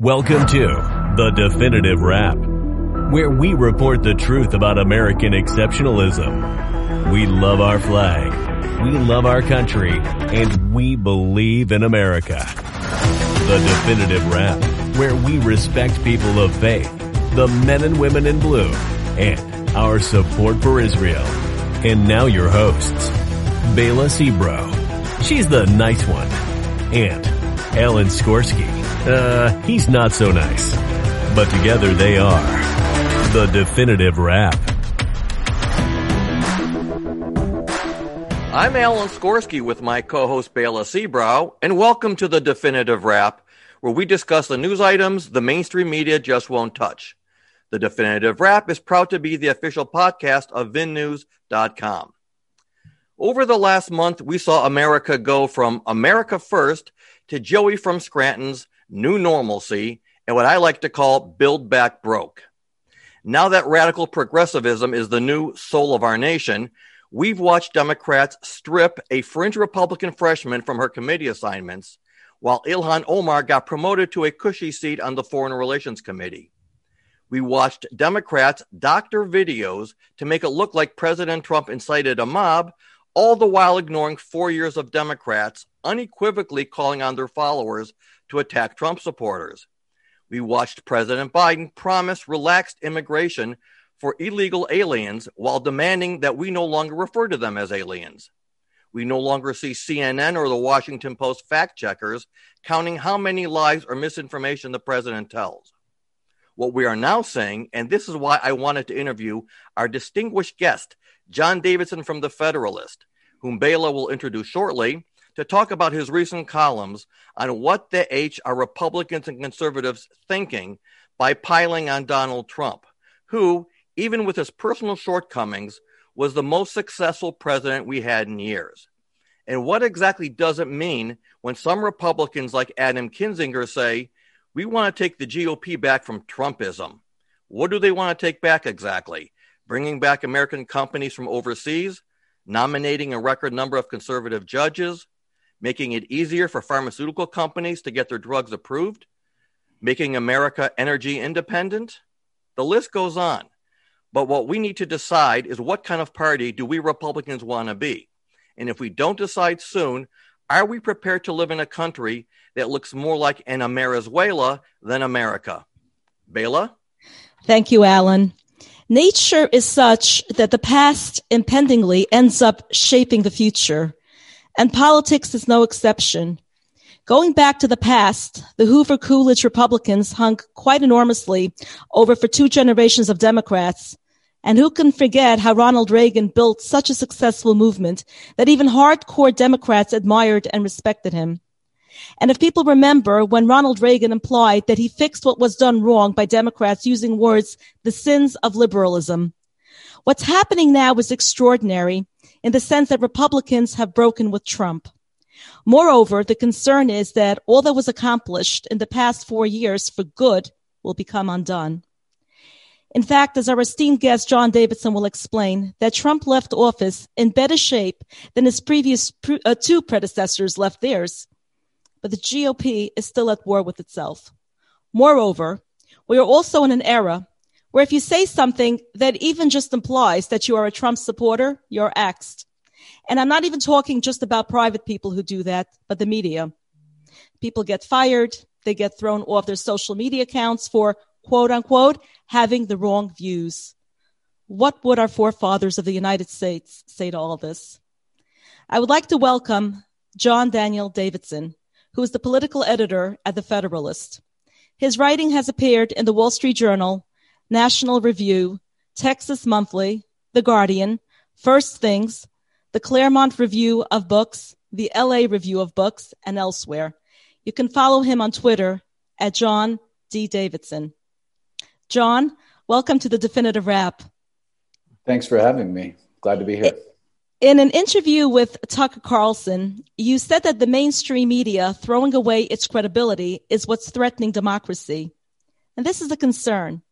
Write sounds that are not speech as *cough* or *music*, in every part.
Welcome to The Definitive Wrap, where we report the truth about American exceptionalism. We love our flag, we love our country, and we believe in America. The Definitive Wrap, where we respect people of faith, the men and women in blue, and our support for Israel. And now your hosts, Bela Sebro. She's the nice one. And Alan Skorsky. Uh, he's not so nice. But together they are the definitive wrap. I'm Alan Skorsky with my co-host Bela Sebrow, and welcome to the Definitive Wrap, where we discuss the news items the mainstream media just won't touch. The Definitive Wrap is proud to be the official podcast of VinNews.com. Over the last month, we saw America go from America First to Joey from Scranton's new normalcy, and what I like to call build back broke. Now that radical progressivism is the new soul of our nation, we've watched Democrats strip a fringe Republican freshman from her committee assignments, while Ilhan Omar got promoted to a cushy seat on the Foreign Relations Committee. We watched Democrats doctor videos to make it look like President Trump incited a mob, all the while ignoring four years of Democrats unequivocally calling on their followers to attack Trump supporters. We watched President Biden promise relaxed immigration for illegal aliens while demanding that we no longer refer to them as aliens. We no longer see CNN or the Washington Post fact checkers counting how many lies or misinformation the president tells. What we are now saying, and this is why I wanted to interview our distinguished guest, John Davidson from The Federalist, whom Bela will introduce shortly, to talk about his recent columns on what the H are Republicans and conservatives thinking by piling on Donald Trump, who, even with his personal shortcomings, was the most successful president we had in years. And what exactly does it mean when some Republicans like Adam Kinzinger say, we want to take the GOP back from Trumpism? What do they want to take back exactly? Bringing back American companies from overseas? Nominating a record number of conservative judges? Making it easier for pharmaceutical companies to get their drugs approved, making America energy independent. The list goes on. But what we need to decide is what kind of party do we Republicans want to be? And if we don't decide soon, are we prepared to live in a country that looks more like an Amerizuela than America? Bela? Thank you, Alan. Nature is such that the past impendingly ends up shaping the future. And politics is no exception. Going back to the past, the Hoover Coolidge Republicans hung quite enormously over for two generations of Democrats. And who can forget how Ronald Reagan built such a successful movement that even hardcore Democrats admired and respected him? And if people remember when Ronald Reagan implied that he fixed what was done wrong by Democrats using words, the sins of liberalism. What's happening now is extraordinary in the sense that Republicans have broken with Trump. Moreover, the concern is that all that was accomplished in the past four years for good will become undone. In fact, as our esteemed guest John Davidson will explain, that Trump left office in better shape than his previous pre- uh, two predecessors left theirs. But the GOP is still at war with itself. Moreover, we are also in an era where if you say something that even just implies that you are a Trump supporter, you're axed. And I'm not even talking just about private people who do that, but the media. People get fired. They get thrown off their social media accounts for quote unquote having the wrong views. What would our forefathers of the United States say to all this? I would like to welcome John Daniel Davidson, who is the political editor at The Federalist. His writing has appeared in the Wall Street Journal, National Review, Texas Monthly, The Guardian, First Things, the Claremont Review of Books, the LA Review of Books, and elsewhere. You can follow him on Twitter at John D. Davidson. John, welcome to the Definitive Wrap. Thanks for having me. Glad to be here. In an interview with Tucker Carlson, you said that the mainstream media throwing away its credibility is what's threatening democracy. And this is a concern.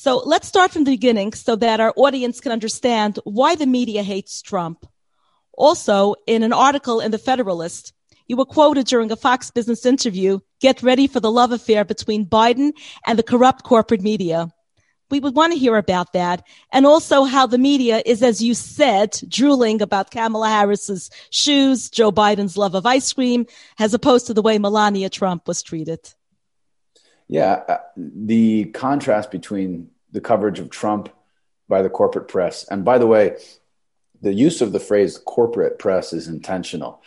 So let's start from the beginning so that our audience can understand why the media hates Trump. Also, in an article in The Federalist, you were quoted during a Fox Business interview get ready for the love affair between Biden and the corrupt corporate media. We would want to hear about that. And also how the media is, as you said, drooling about Kamala Harris's shoes, Joe Biden's love of ice cream, as opposed to the way Melania Trump was treated. Yeah. Uh, the contrast between the coverage of Trump by the corporate press, and by the way, the use of the phrase corporate press is intentional.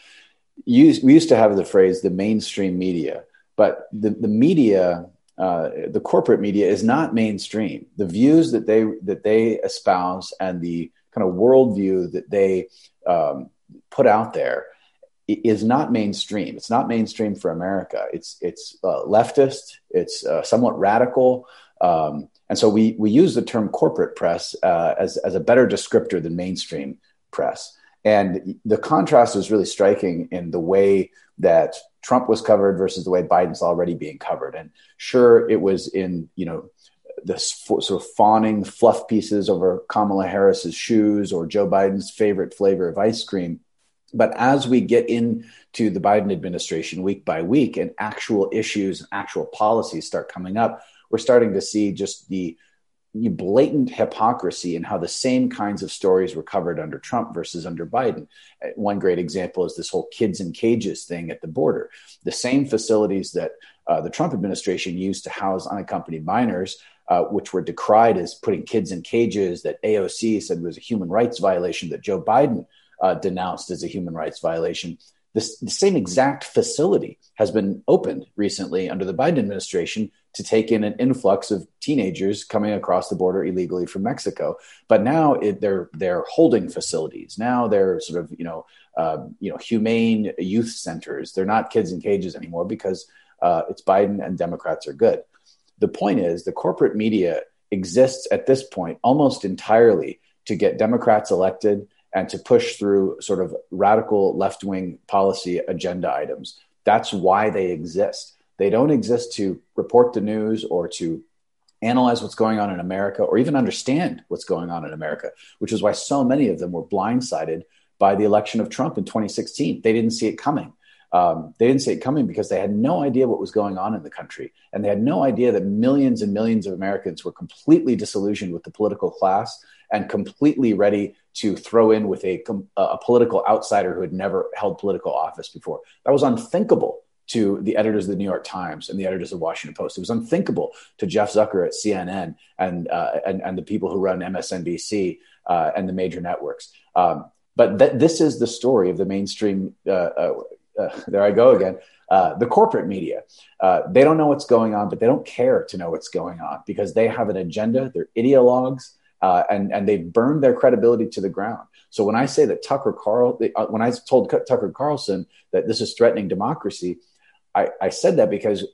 we used to have the phrase the mainstream media, but the, the media uh, the corporate media is not mainstream. The views that they that they espouse and the kind of worldview that they um, put out there is not mainstream. It's not mainstream for America. It's it's uh, leftist. It's uh, somewhat radical. Um, and so we we use the term corporate press uh, as as a better descriptor than mainstream press. And the contrast is really striking in the way that Trump was covered versus the way Biden's already being covered. And sure, it was in, you know, the sort of fawning fluff pieces over Kamala Harris's shoes or Joe Biden's favorite flavor of ice cream. But as we get into the Biden administration week by week and actual issues, and actual policies start coming up, we're starting to see just the blatant hypocrisy in how the same kinds of stories were covered under Trump versus under Biden. One great example is this whole kids in cages thing at the border. The same facilities that uh, the Trump administration used to house unaccompanied minors, uh, which were decried as putting kids in cages, that AOC said was a human rights violation, that Joe Biden uh, denounced as a human rights violation. This, the same exact facility has been opened recently under the Biden administration to take in an influx of teenagers coming across the border illegally from Mexico. But now it, they're they're holding facilities. Now they're sort of you know uh, you know humane youth centers. They're not kids in cages anymore because uh, it's Biden and Democrats are good. The point is the corporate media exists at this point almost entirely to get Democrats elected and to push through sort of radical left wing policy agenda items. That's why they exist. They don't exist to report the news or to analyze what's going on in America or even understand what's going on in America, which is why so many of them were blindsided by the election of Trump in 2016. They didn't see it coming. Um, they didn't see it coming because they had no idea what was going on in the country. And they had no idea that millions and millions of Americans were completely disillusioned with the political class and completely ready to throw in with a, a political outsider who had never held political office before. That was unthinkable to the editors of the New York Times and the editors of the Washington Post. It was unthinkable to Jeff Zucker at CNN and uh, and, and the people who run MSNBC uh, and the major networks. Um, but th- this is the story of the mainstream. Uh, uh, uh there I go again. Uh, the corporate media. they don't know what's going on, but they don't care to know what's going on because they have an agenda. They're ideologues. And and they've burned their credibility to the ground. So when I say that Tucker Carl, when I told Tucker Carlson that this is threatening democracy, I, I said that because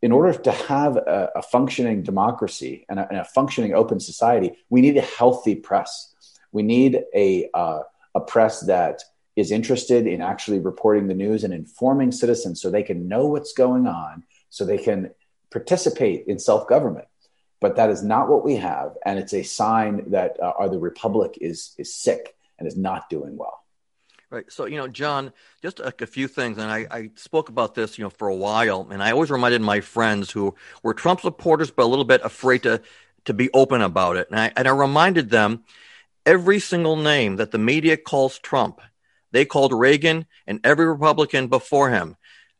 in order to have a, a functioning democracy and a, and a, functioning open society, we need a healthy press. We need a, uh, a press that is interested in actually reporting the news and informing citizens so they can know what's going on, so they can participate in self government. But that is not what we have. And it's a sign that uh, the republic is, is sick and is not doing well. Right. So, you know, John, just a, a, few things, and I, I spoke about this, you know, for a while, and I always reminded my friends who were Trump supporters, but a little bit afraid to to be open about it. And I, and I reminded them every single name that the media calls Trump, they called Reagan and every Republican before him,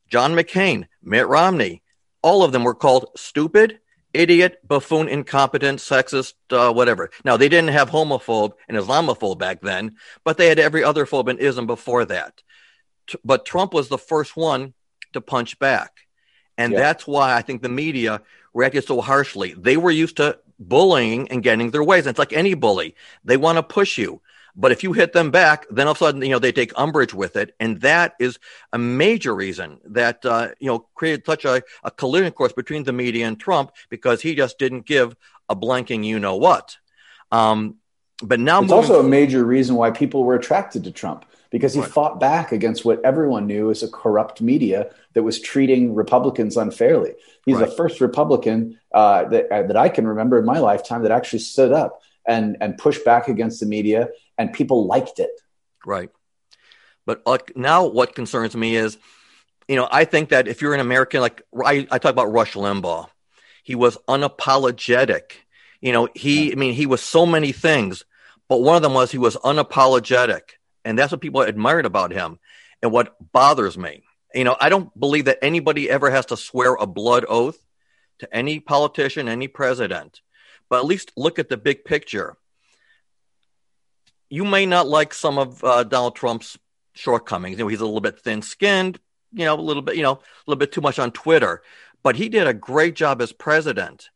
John McCain, Mitt Romney, all of them were called stupid, idiot, buffoon, incompetent, sexist, uh, whatever. Now, they didn't have homophobe and Islamophobe back then, but they had every other phobe and ism before that. T- but Trump was the first one to punch back. And yeah. that's why I think the media reacted so harshly. They were used to bullying and getting their ways. And it's like any bully. They want to push you. But if you hit them back, then all of a sudden, you know, they take umbrage with it. And that is a major reason that, uh, you know, created such a, a collision course between the media and Trump because he just didn't give a blanking you know what. Um, but now it's also a major reason why people were attracted to Trump because he right. fought back against what everyone knew as a corrupt media that was treating Republicans unfairly. He's right. the first Republican uh, that, uh, that I can remember in my lifetime that actually stood up and and pushed back against the media and people liked it. Right. But uh, now what concerns me is you know, I think that if you're an American, like I, I talk about Rush Limbaugh, he was unapologetic. You know, he, I mean, he was so many things, but one of them was he was unapologetic. And that's what people admired about him and what bothers me. You know, I don't believe that anybody ever has to swear a blood oath to any politician, any president, but at least look at the big picture. You may not like some of uh, Donald Trump's shortcomings. You know, he's a little bit thin skinned, you know, a little bit, you know, a little bit too much on Twitter, but he did a great job as president.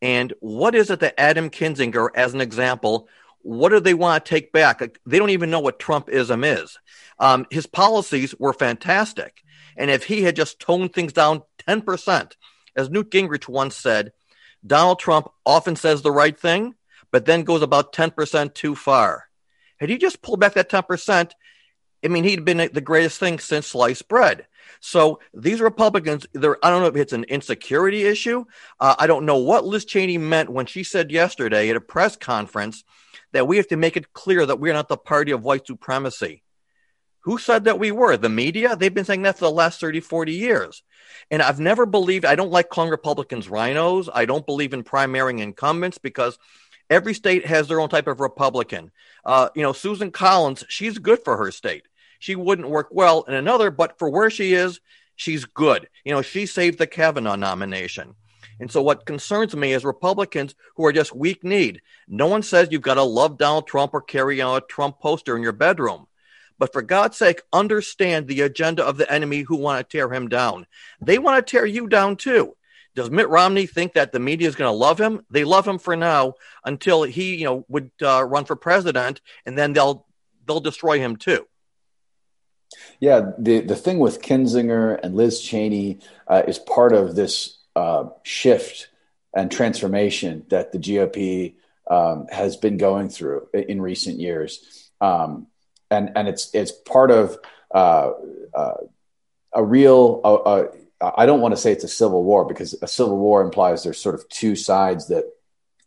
And what is it that Adam Kinzinger, as an example, what do they want to take back? They don't even know what Trumpism is. Um, his policies were fantastic. And if he had just toned things down 10%, as Newt Gingrich once said, Donald Trump often says the right thing, but then goes about 10% too far. Had he just pulled back that 10%, I mean, he'd been the greatest thing since sliced bread. So these Republicans, I don't know if it's an insecurity issue. Uh, I don't know what Liz Cheney meant when she said yesterday at a press conference that we have to make it clear that we're not the party of white supremacy. Who said that we were? The media? They've been saying that for the last 30, 40 years. And I've never believed, I don't like calling Republicans RINOs. I don't believe in primarying incumbents because every state has their own type of Republican. Uh, you know, Susan Collins, she's good for her state. She wouldn't work well in another, but for where she is, she's good. You know, she saved the Kavanaugh nomination. And so what concerns me is Republicans who are just weak need. No one says you've got to love Donald Trump or carry on a Trump poster in your bedroom. But for God's sake, understand the agenda of the enemy who want to tear him down. They want to tear you down too. Does Mitt Romney think that the media is going to love him? They love him for now until he, you know, would uh, run for president, and then they'll they'll destroy him too. Yeah, the the thing with Kinzinger and Liz Cheney uh, is part of this uh, shift and transformation that the GOP um, has been going through in recent years. Um, and and it's it's part of uh, uh, a real. Uh, I don't want to say it's a civil war because a civil war implies there's sort of two sides that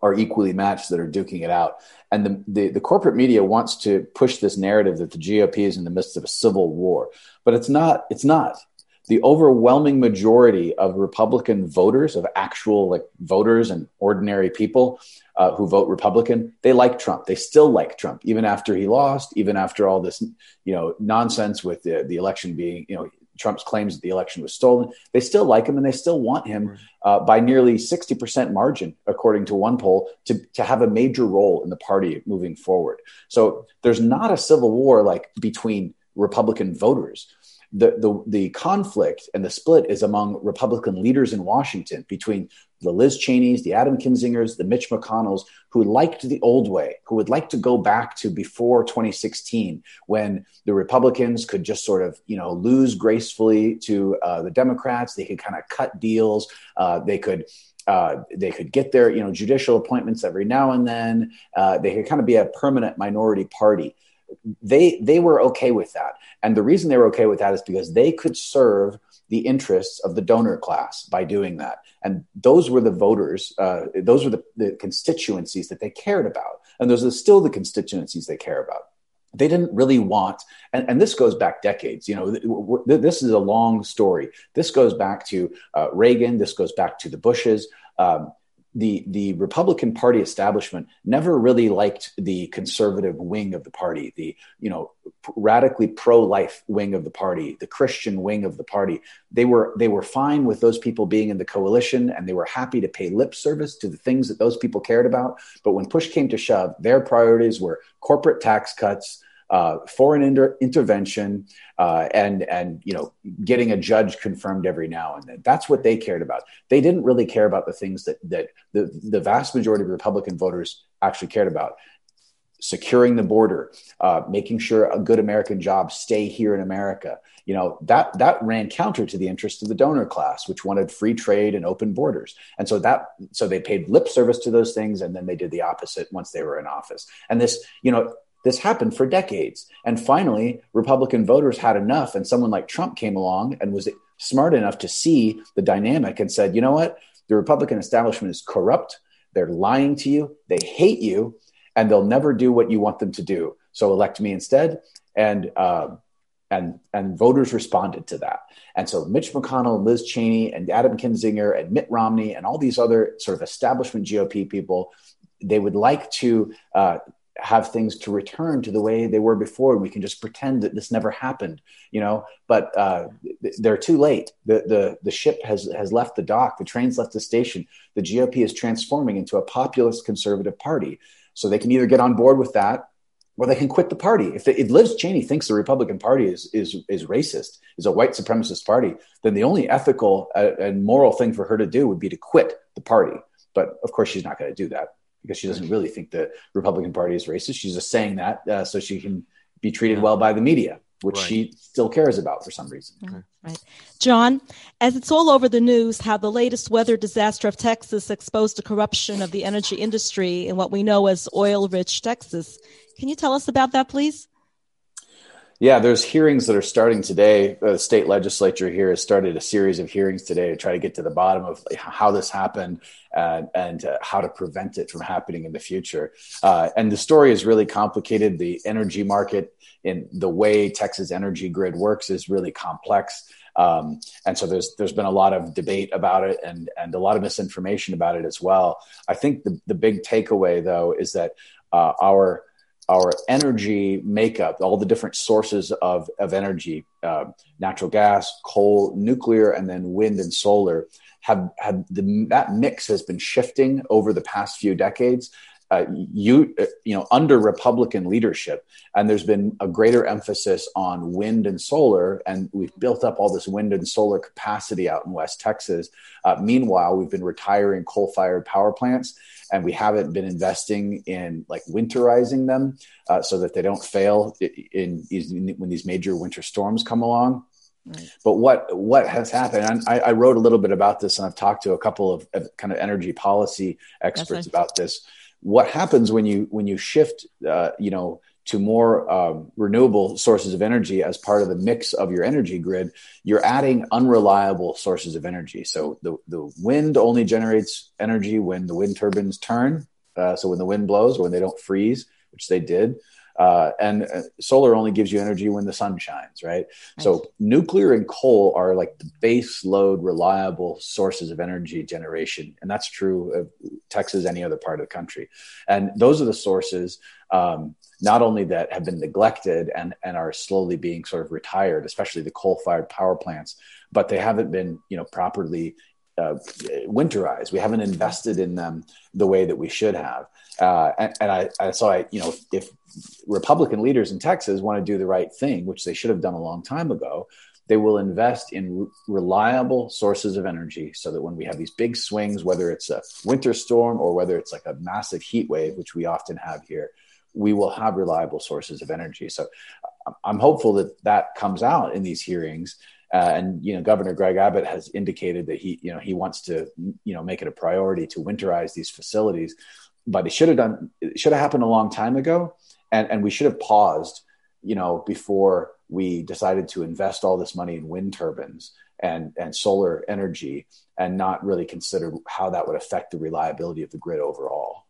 are equally matched that are duking it out. And the, the, the, corporate media wants to push this narrative that the GOP is in the midst of a civil war, but it's not. It's not the overwhelming majority of Republican voters, of actual like voters and ordinary people uh, who vote Republican, they like Trump. They still like Trump, even after he lost, even after all this, you know, nonsense with the, the election being, you know, Trump's claims that the election was stolen. They still like him and they still want him uh, by nearly 60% margin, according to one poll, to, to have a major role in the party moving forward. So there's not a civil war like between Republican voters the, the, the conflict and the split is among Republican leaders in Washington between the Liz Cheneys, the Adam Kinzingers, the Mitch McConnells, who liked the old way, who would like to go back to before 2016, when the Republicans could just sort of, you know, lose gracefully to uh, the Democrats. They could kind of cut deals. Uh, they could. Uh, they could get their, you know, judicial appointments every now and then. Uh, they could kind of be a permanent minority party they they were okay with that. And the reason they were okay with that is because they could serve the interests of the donor class by doing that. And those were the voters uh, those were the, the constituencies that they cared about. And those are still the constituencies they care about. They didn't really want and, and this goes back decades you know this is a long story. This goes back to uh, reagan. This goes back to the bushes. Um, the the Republican Party establishment never really liked the conservative wing of the party, the you know radically pro-life wing of the party, the Christian wing of the party. They were they were fine with those people being in the coalition, and they were happy to pay lip service to the things that those people cared about. But when push came to shove, their priorities were corporate tax cuts, uh, foreign inter- intervention uh, and and you know getting a judge confirmed every now and then. That's what they cared about. They didn't really care about the things that that the the vast majority of Republican voters actually cared about. Securing the border, uh, making sure a good American job stay here in America. You know that that ran counter to the interest of the donor class, which wanted free trade and open borders. And so that so they paid lip service to those things, and then they did the opposite once they were in office. And this, you know, this happened for decades. And finally, Republican voters had enough, and someone like Trump came along and was smart enough to see the dynamic and said, you know what? The Republican establishment is corrupt. They're lying to you. They hate you, and they'll never do what you want them to do. So elect me instead. And uh, and and voters responded to that. And so Mitch McConnell, Liz Cheney, and Adam Kinzinger, and Mitt Romney, and all these other sort of establishment GOP people, they would like to uh, have things to return to the way they were before. We can just pretend that this never happened, you know. But uh, they're too late. The the the ship has has left the dock. The train's left the station. The GOP is transforming into a populist conservative party. So they can either get on board with that or they can quit the party. If, if Liz Cheney thinks the Republican Party is is is racist, is a white supremacist party, then the only ethical uh, and moral thing for her to do would be to quit the party. But of course, she's not going to do that because she doesn't really think the Republican Party is racist. She's just saying that uh, so she can be treated well by the media, which right. she still cares about for some reason. Right. John, as it's all over the news how the latest weather disaster of Texas exposed the corruption of the energy industry in what we know as oil rich Texas can you tell us about that, please? Yeah, there's hearings that are starting today. The state legislature here has started a series of hearings today to try to get to the bottom of how this happened and, and uh, how to prevent it from happening in the future. Uh, and the story is really complicated. The energy market in the way Texas energy grid works is really complex. Um, and so there's there's been a lot of debate about it and and a lot of misinformation about it as well. I think the the big takeaway though is that uh, our our energy makeup, all the different sources of, of energy, uh, natural gas, coal, nuclear, and then wind and solar, have, have the, that mix has been shifting over the past few decades uh, you uh, you know under Republican leadership, and there's been a greater emphasis on wind and solar, and we've built up all this wind and solar capacity out in West Texas. Uh, meanwhile, we've been retiring coal-fired power plants, and we haven't been investing in like winterizing them uh, so that they don't fail in, in, when these major winter storms come along. Right. But what what has happened? And I, I, wrote a little bit about this, and I've talked to a couple of, of kind of energy policy experts about this what happens when you when you shift uh, you know to more um, renewable sources of energy as part of the mix of your energy grid, you're adding unreliable sources of energy. So the, the wind only generates energy when the wind turbines turn. Uh, so when the wind blows or when they don't freeze, which they did. Uh, and uh, solar only gives you energy when the sun shines, right? right? So nuclear and coal are like the base load, reliable sources of energy generation, and that's true of Texas, any other part of the country. And those are the sources um, not only that have been neglected and and are slowly being sort of retired, especially the coal-fired power plants, but they haven't been you know properly uh, winterized. We haven't invested in them the way that we should have. Uh, and, and I, I, so I, you know, if Republican leaders in Texas want to do the right thing, which they should have done a long time ago, they will invest in re- reliable sources of energy so that when we have these big swings, whether it's a winter storm or whether it's like a massive heat wave, which we often have here, we will have reliable sources of energy. So I'm hopeful that that comes out in these hearings. Uh, and you know, Governor Greg Abbott has indicated that he, you know, he wants to, you know, make it a priority to winterize these facilities but it should have done it should have happened a long time ago and and we should have paused you know before we decided to invest all this money in wind turbines and and solar energy and not really consider how that would affect the reliability of the grid overall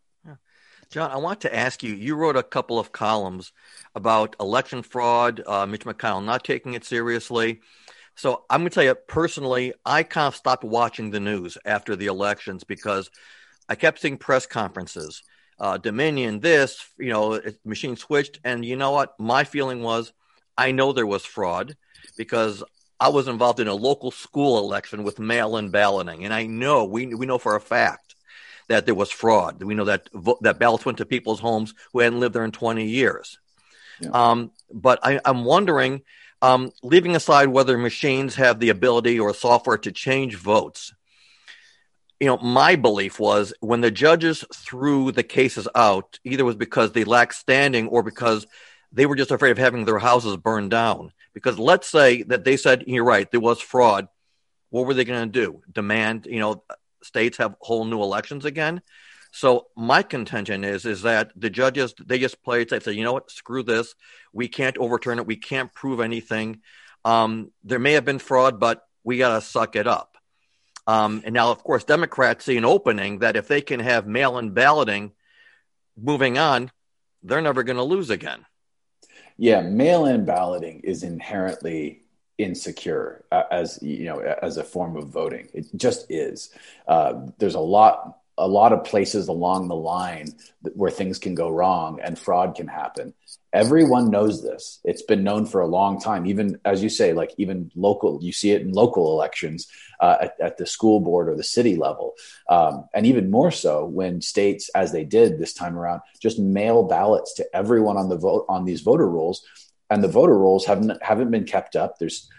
John, I want to ask you. You wrote a couple of columns about election fraud, uh, Mitch McConnell not taking it seriously. So I'm going to tell you personally, I kind of stopped watching the news after the elections because I kept seeing press conferences, uh, Dominion, this, you know, machine switched. And you know what? My feeling was I know there was fraud because I was involved in a local school election with mail in balloting. And I know, we, we know for a fact that there was fraud. We know that, that ballots went to people's homes who hadn't lived there in 20 years. Yeah. Um, but I, I'm wondering, um, leaving aside whether machines have the ability or software to change votes, you know, my belief was when the judges threw the cases out, either was because they lacked standing or because they were just afraid of having their houses burned down. Because let's say that they said, you're right, there was fraud. What were they going to do? Demand, you know, states have whole new elections again? So my contention is is that the judges they just played safe. Say, you know what? Screw this. We can't overturn it. We can't prove anything. Um, there may have been fraud, but we got to suck it up. Um, and now, of course, Democrats see an opening that if they can have mail in balloting moving on, they're never going to lose again. Yeah, mail-in balloting is inherently insecure as you know as a form of voting. It just is. Uh, there's a lot a lot of places along the line where things can go wrong and fraud can happen. Everyone knows this. It's been known for a long time. Even as you say, like even local, you see it in local elections uh, at, at, the school board or the city level, um, and even more so when states, as they did this time around, just mail ballots to everyone on the vote on these voter rolls, and the voter rolls haven't haven't been kept up. There's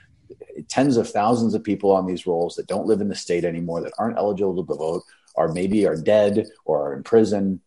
tens of thousands of people on these rolls that don't live in the state anymore that aren't eligible to vote or maybe are dead or are in prison.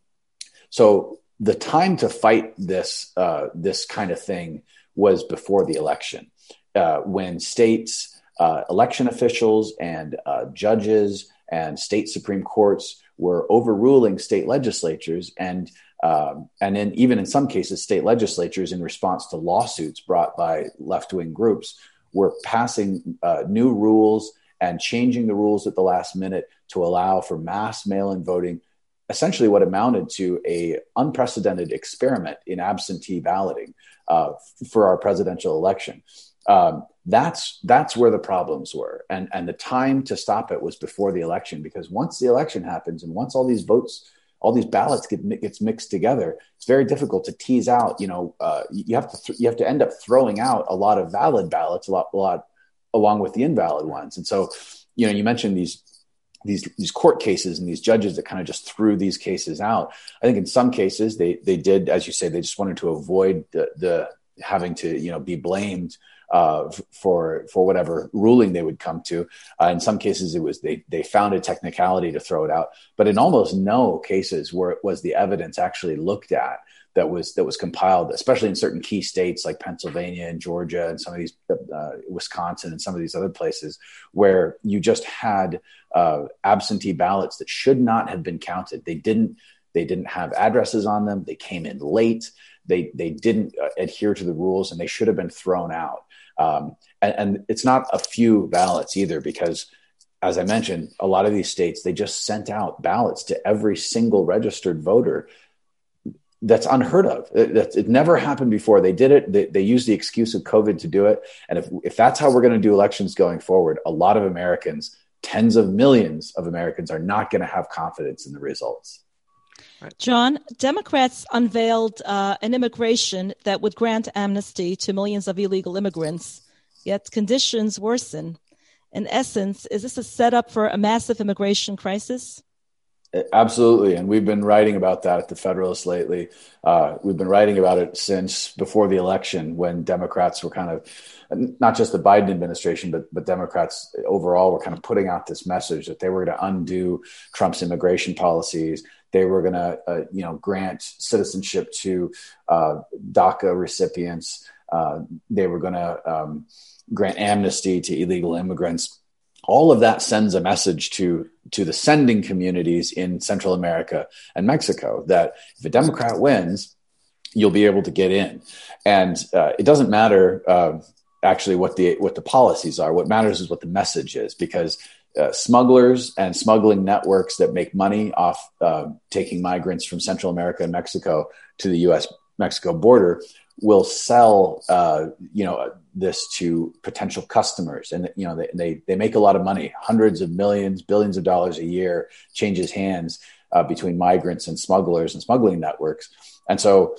So the time to fight this uh, this kind of thing was before the election, uh, when states, uh, election officials, and uh, judges and state supreme courts were overruling state legislatures and um, and then even in some cases state legislatures in response to lawsuits brought by left wing groups were passing uh, new rules and changing the rules at the last minute to allow for mass mail-in voting essentially what amounted to a unprecedented experiment in absentee balloting uh, for our presidential election. Um, that's that's where the problems were. And and the time to stop it was before the election because once the election happens and once all these votes all these ballots get gets mixed together it's very difficult to tease out you know uh, you have to th- you have to end up throwing out a lot of valid ballots a lot a lot along with the invalid ones. And so, you know, you mentioned these these these court cases and these judges that kind of just threw these cases out. I think in some cases they they did, as you say, they just wanted to avoid the, the having to you know be blamed uh, for for whatever ruling they would come to. Uh, in some cases, it was they they found a technicality to throw it out, but in almost no cases where it was the evidence actually looked at that was that was compiled, especially in certain key states like Pennsylvania and Georgia and some of these uh, Wisconsin and some of these other places where you just had uh, absentee ballots that should not have been counted. They didn't they didn't have addresses on them. They came in late. They they didn't uh, adhere to the rules and they should have been thrown out. Um, and, and it's not a few ballots either because as I mentioned, a lot of these states, they just sent out ballots to every single registered voter that's unheard of. It, it, never happened before. They did it. They, they used the excuse of COVID to do it. And if, if that's how we're going to do elections going forward, a lot of Americans, tens of millions of Americans, are not going to have confidence in the results. John, Democrats unveiled uh, an immigration that would grant amnesty to millions of illegal immigrants, yet conditions worsen. In essence, is this a setup for a massive immigration crisis? Absolutely, and we've been writing about that at the Federalist lately. Uh, we've been writing about it since before the election, when Democrats were kind of not just the Biden administration, but but Democrats overall were kind of putting out this message that they were going to undo Trump's immigration policies. They were going to, uh, you know, grant citizenship to uh, DACA recipients. Uh, they were going to um, grant amnesty to illegal immigrants all of that sends a message to to the sending communities in Central America and Mexico that if a Democrat wins, you'll be able to get in, and uh, it doesn't matter uh, actually what the what the policies are. What matters is what the message is, because uh, smugglers and smuggling networks that make money off uh, taking migrants from Central America and Mexico to the U.S. Mexico border will sell uh, you know this to potential customers. And you know they, they, they make a lot of money hundreds of millions billions of dollars a year changes hands uh, between migrants and smugglers and smuggling networks. And so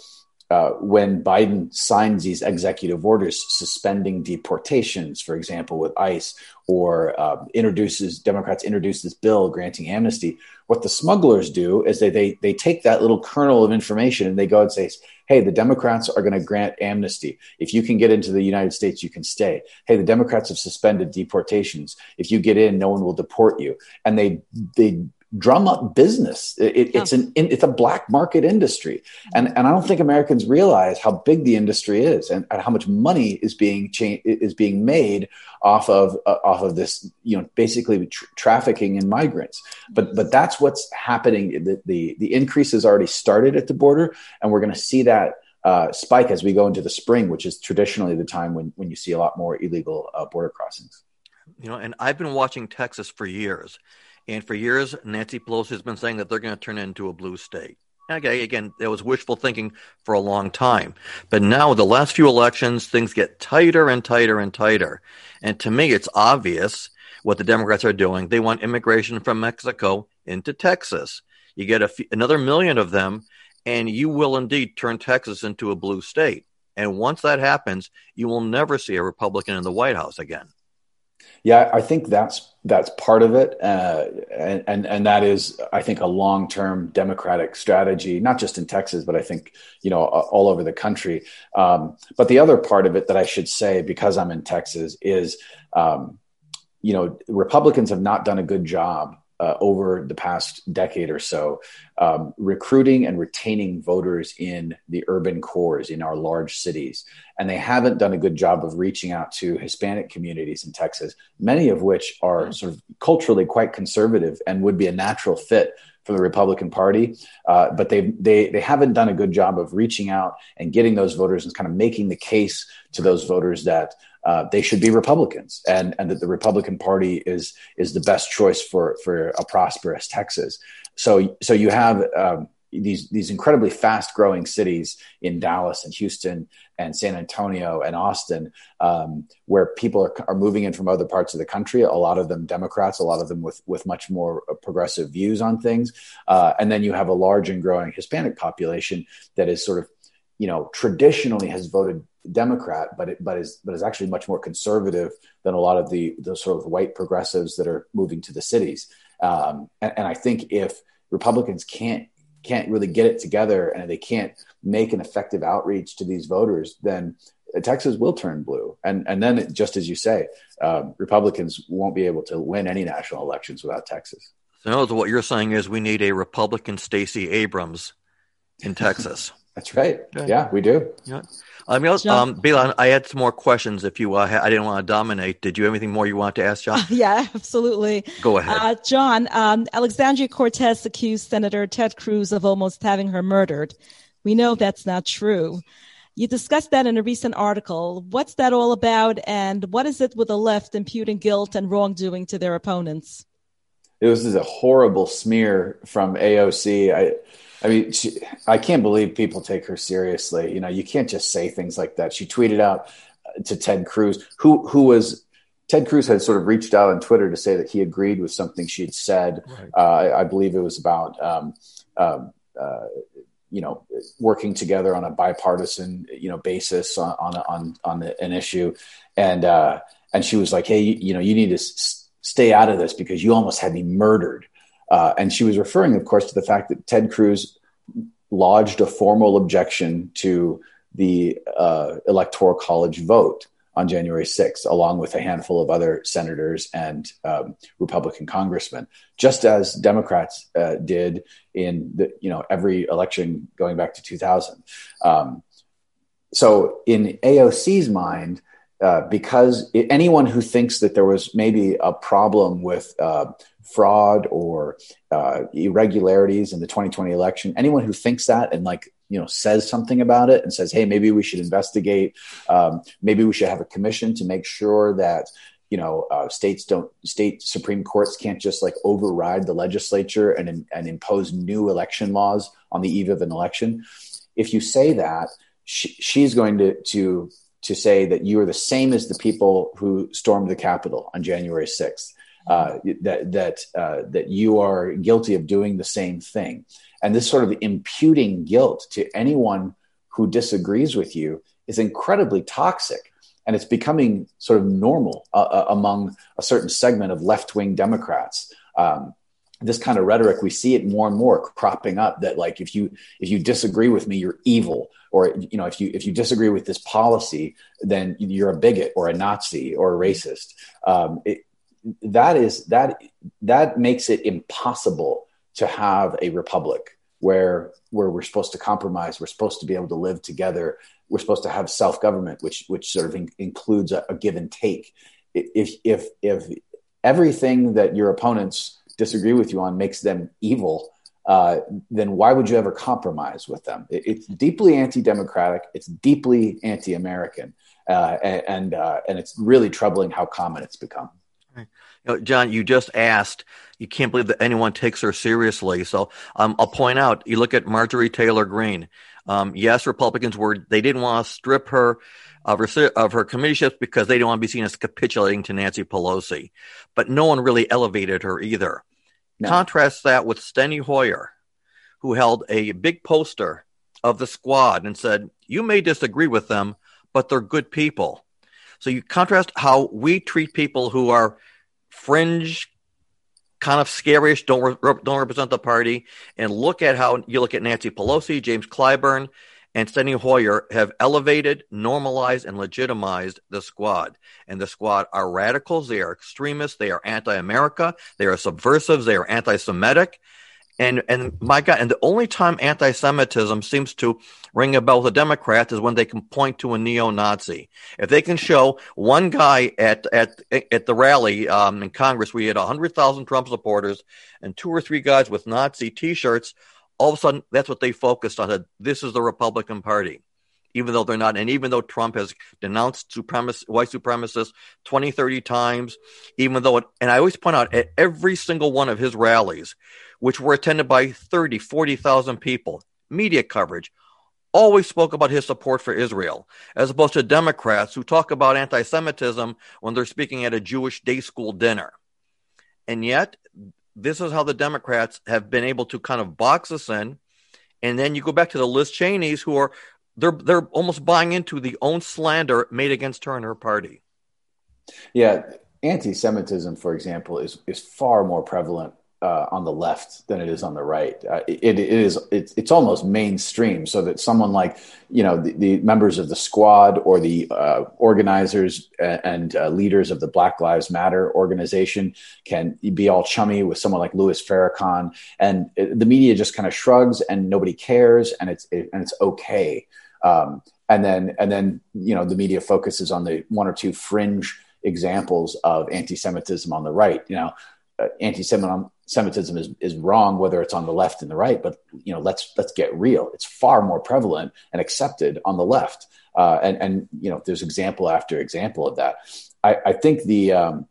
uh, when Biden signs these executive orders suspending deportations, for example, with ICE, or uh, introduces Democrats introduce this bill granting amnesty, what the smugglers do is they they they take that little kernel of information and they go and say, "Hey, the Democrats are going to grant amnesty. If you can get into the United States, you can stay. Hey, the Democrats have suspended deportations. If you get in, no one will deport you." And they they drum up business. It, it's an it's a black market industry, and and I don't think Americans realize how big the industry is and, and how much money is being cha- is being made off of uh, off of this you know basically tra- trafficking in migrants. But but that's what's happening. The, the the increase has already started at the border, and we're going to see that. Uh, spike as we go into the spring, which is traditionally the time when, when you see a lot more illegal uh, border crossings. You know, and I've been watching Texas for years, and for years, Nancy Pelosi has been saying that they're going to turn into a blue state. Okay, again, that was wishful thinking for a long time. But now, with the last few elections, things get tighter and tighter and tighter. And to me, it's obvious what the Democrats are doing. They want immigration from Mexico into Texas. You get another million of them, and you will indeed turn Texas into a blue state. And once that happens, you will never see a Republican in the White House again. Yeah, I think that's that's part of it, uh, and, and and that is, I think, a long term Democratic strategy, not just in Texas, but I think you know all over the country. Um, but the other part of it that I should say, because I'm in Texas, is um, you know Republicans have not done a good job uh, over the past decade or so, um, recruiting and retaining voters in the urban cores in our large cities. And they haven't done a good job of reaching out to Hispanic communities in Texas, many of which are sort of culturally quite conservative and would be a natural fit for the Republican Party, uh, but they they they haven't done a good job of reaching out and getting those voters and kind of making the case to those voters that uh, they should be Republicans, and and that the Republican Party is is the best choice for for a prosperous Texas. So so you have um, these these incredibly fast growing cities in Dallas and Houston and San Antonio and Austin, um, where people are, are moving in from other parts of the country. A lot of them Democrats, a lot of them with with much more progressive views on things. Uh, and then you have a large and growing Hispanic population that is sort of, you know, traditionally has voted Democrat, but it, but is but is actually much more conservative than a lot of the the sort of white progressives that are moving to the cities. Um, and, and I think if Republicans can't can't really get it together and they can't make an effective outreach to these voters, then Texas will turn blue. And and then just as you say, um, Republicans won't be able to win any national elections without Texas. So what you're saying is we need a Republican Stacey Abrams in Texas. *laughs* That's right. Yeah, we do. Yeah. I mean, um, Bela, I had some more questions. If you, uh, I didn't want to dominate. Did you have anything more you want to ask, John? Uh, *laughs* yeah, absolutely. Go ahead, uh, John. Um, Alexandria Cortez accused Senator Ted Cruz of almost having her murdered. We know that's not true. You discussed that in a recent article. What's that all about, and what is it with the left imputing guilt and wrongdoing to their opponents? It was a horrible smear from AOC. I I mean, she, I can't believe people take her seriously. You know, you can't just say things like that. She tweeted out to Ted Cruz, who who was Ted Cruz had sort of reached out on Twitter to say that he agreed with something she had said. Right. Uh, I, I, believe it was about, um, um, uh, you know, working together on a bipartisan, you know, basis on on on, on the, an issue, and uh, and she was like, hey, you, you know, you need to s- stay out of this because you almost had me murdered. Uh, and she was referring, of course, to the fact that Ted Cruz lodged a formal objection to the uh, Electoral College vote on January 6th, along with a handful of other senators and um, Republican congressmen, just as Democrats uh, did in the you know every election going back to 2000. Um, so in AOC's mind, uh, because anyone who thinks that there was maybe a problem with uh, fraud or uh, irregularities in the 2020 election, anyone who thinks that and like you know says something about it and says, hey, maybe we should investigate, um, maybe we should have a commission to make sure that you know uh, states don't state supreme courts can't just like override the legislature and and impose new election laws on the eve of an election. If you say that, she, she's going to to to say that you are the same as the people who stormed the Capitol on January 6th, uh, that, that, uh, that you are guilty of doing the same thing. And this sort of imputing guilt to anyone who disagrees with you is incredibly toxic. And it's becoming sort of normal uh, uh among a certain segment of left wing Democrats. Um, this kind of rhetoric we see it more and more cropping up that like if you if you disagree with me you're evil or you know if you if you disagree with this policy then you're a bigot or a nazi or a racist um, it, that is that that makes it impossible to have a republic where where we're supposed to compromise we're supposed to be able to live together we're supposed to have self-government which which sort of in, includes a, a give and take if if if everything that your opponents disagree with you on makes them evil, uh, then why would you ever compromise with them? It, it's deeply anti-democratic. It's deeply anti-American, uh, and uh, and it's really troubling how common it's become. You know, John, you just asked. You can't believe that anyone takes her seriously. So um, I'll point out. You look at Marjorie Taylor Greene. Um, yes, Republicans were they didn't want to strip her of her of her committeeships because they didn't want to be seen as capitulating to Nancy Pelosi, but no one really elevated her either. No. Contrast that with Steny Hoyer, who held a big poster of the squad and said, "You may disagree with them, but they're good people." So you contrast how we treat people who are fringe, kind of scarish, don't re- don't represent the party, and look at how you look at Nancy Pelosi, James Clyburn, and Steny Hoyer have elevated, normalized, and legitimized the squad. And the squad are radicals, they are extremists, they are anti-America, they are subversives, they are anti-Semitic, and and my God, and the only time anti-Semitism seems to ring a bell with the Democrats is when they can point to a neo-Nazi. If they can show one guy at at at the rally um, in Congress, we had hundred thousand Trump supporters and two or three guys with Nazi T-shirts. All of a sudden, that's what they focused on. This is the Republican Party even though they're not. And even though Trump has denounced white supremacists 20, 30 times, even though, it, and I always point out at every single one of his rallies, which were attended by 30, 40,000 people, media coverage, always spoke about his support for Israel, as opposed to Democrats who talk about anti Semitism when they're speaking at a Jewish day school dinner. And yet, this is how the Democrats have been able to kind of box us in. And then you go back to the Liz Cheneys, who are they're they're almost buying into the own slander made against her and her party. Yeah, anti-Semitism, for example, is is far more prevalent uh, on the left than it is on the right. Uh, it, it is it's, it's almost mainstream, so that someone like you know the, the members of the squad or the uh, organizers and uh, leaders of the Black Lives Matter organization can be all chummy with someone like Louis Farrakhan, and it, the media just kind of shrugs and nobody cares, and it's it, and it's okay. Um, and then and then you know the media focuses on the one or two fringe examples of anti-Semitism on the right. You know, uh, anti-Semitism is, is wrong, whether it's on the left and the right. But you know, let's let's get real. It's far more prevalent and accepted on the left. Uh, and and you know, there's example after example of that. I, I think the um,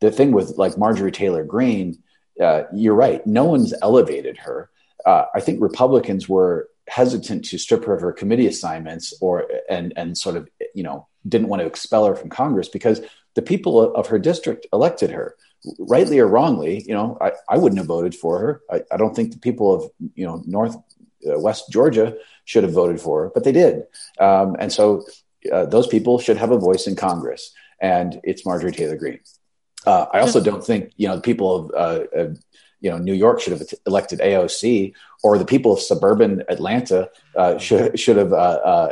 the thing with like Marjorie Taylor Greene, uh, you're right. No one's elevated her. Uh, I think Republicans were hesitant to strip her of her committee assignments or and and sort of you know didn't want to expel her from Congress because the people of her district elected her rightly or wrongly, you know, I, I wouldn't have voted for her. I, I don't think the people of, you know, North, uh, West Georgia should have voted for her, but they did. Um, and so uh, those people should have a voice in Congress. And it's Marjorie Taylor Greene. Uh, I also don't think, you know, the people of, uh, you know, New York should have elected AOC, or the people of suburban Atlanta uh, should should have uh, uh,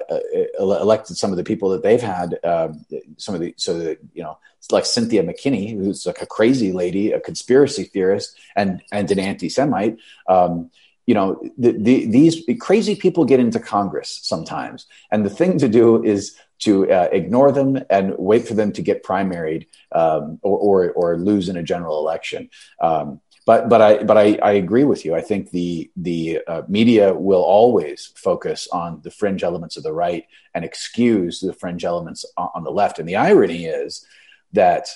elected some of the people that they've had. Um, some of the so that, you know, like Cynthia McKinney, who's like a crazy lady, a conspiracy theorist, and and an anti-Semite. Um, you know, the, the, these crazy people get into Congress sometimes, and the thing to do is to uh, ignore them and wait for them to get primaried um, or, or, or lose in a general election. Um, but but I but I, I agree with you. I think the the uh, media will always focus on the fringe elements of the right and excuse the fringe elements on, on the left. And the irony is that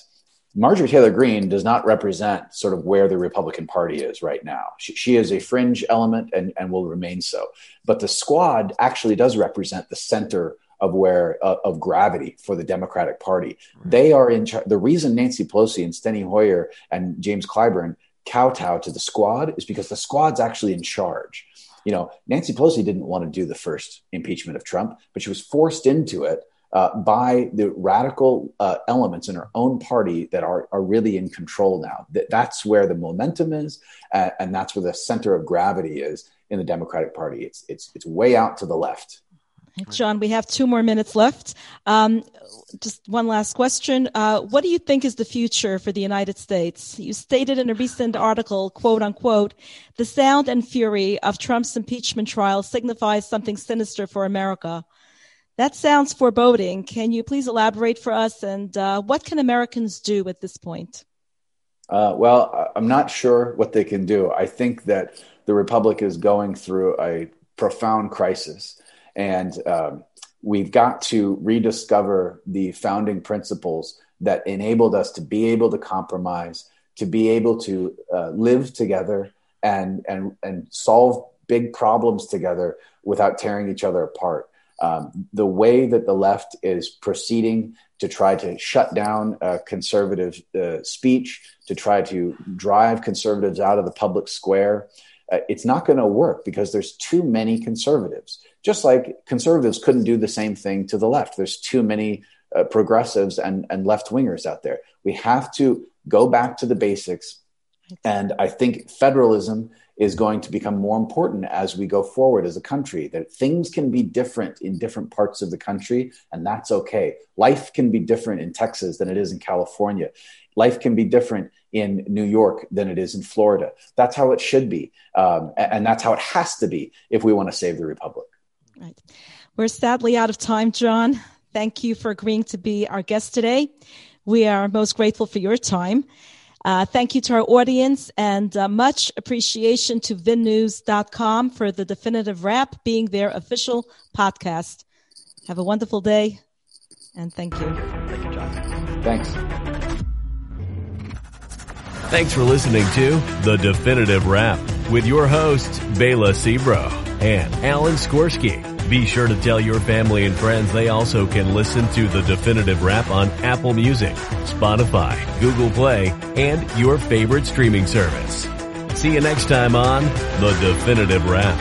Marjorie Taylor Greene does not represent sort of where the Republican Party is right now. She, she, is a fringe element and, and will remain so. But the squad actually does represent the center of where uh, of gravity for the Democratic Party. Right. They are in charge. The reason Nancy Pelosi and Steny Hoyer and James Clyburn kowtow to the squad is because the squad's actually in charge. You know, Nancy Pelosi didn't want to do the first impeachment of Trump, but she was forced into it uh, by the radical uh, elements in her own party that are, are really in control now. That, that's where the momentum is, uh, and that's where the center of gravity is in the Democratic Party. It's, it's, it's way out to the left. John, we have two more minutes left. Um, just one last question. Uh, what do you think is the future for the United States? You stated in a recent article, quote unquote, the sound and fury of Trump's impeachment trial signifies something sinister for America. That sounds foreboding. Can you please elaborate for us? And uh, what can Americans do at this point? Uh, well, I'm not sure what they can do. I think that the Republic is going through a profound crisis and um, we've got to rediscover the founding principles that enabled us to be able to compromise, to be able to uh, live together and, and, and solve big problems together without tearing each other apart. Um, the way that the left is proceeding to try to shut down conservative uh, speech, to try to drive conservatives out of the public square, uh, it's not going to work because there's too many conservatives. Just like conservatives couldn't do the same thing to the left. There's too many uh, progressives and, and left wingers out there. We have to go back to the basics. And I think federalism is going to become more important as we go forward as a country that things can be different in different parts of the country and that's okay life can be different in texas than it is in california life can be different in new york than it is in florida that's how it should be um, and that's how it has to be if we want to save the republic right we're sadly out of time john thank you for agreeing to be our guest today we are most grateful for your time uh, thank you to our audience and uh, much appreciation to vinnews.com for the definitive wrap being their official podcast. Have a wonderful day and thank you. Thank you, John. Thanks. Thanks for listening to The Definitive Wrap with your host, Bela Sebro and Alan Skorsky. Be sure to tell your family and friends they also can listen to The Definitive Wrap on Apple Music, Spotify, Google Play, and your favorite streaming service. See you next time on The Definitive Wrap.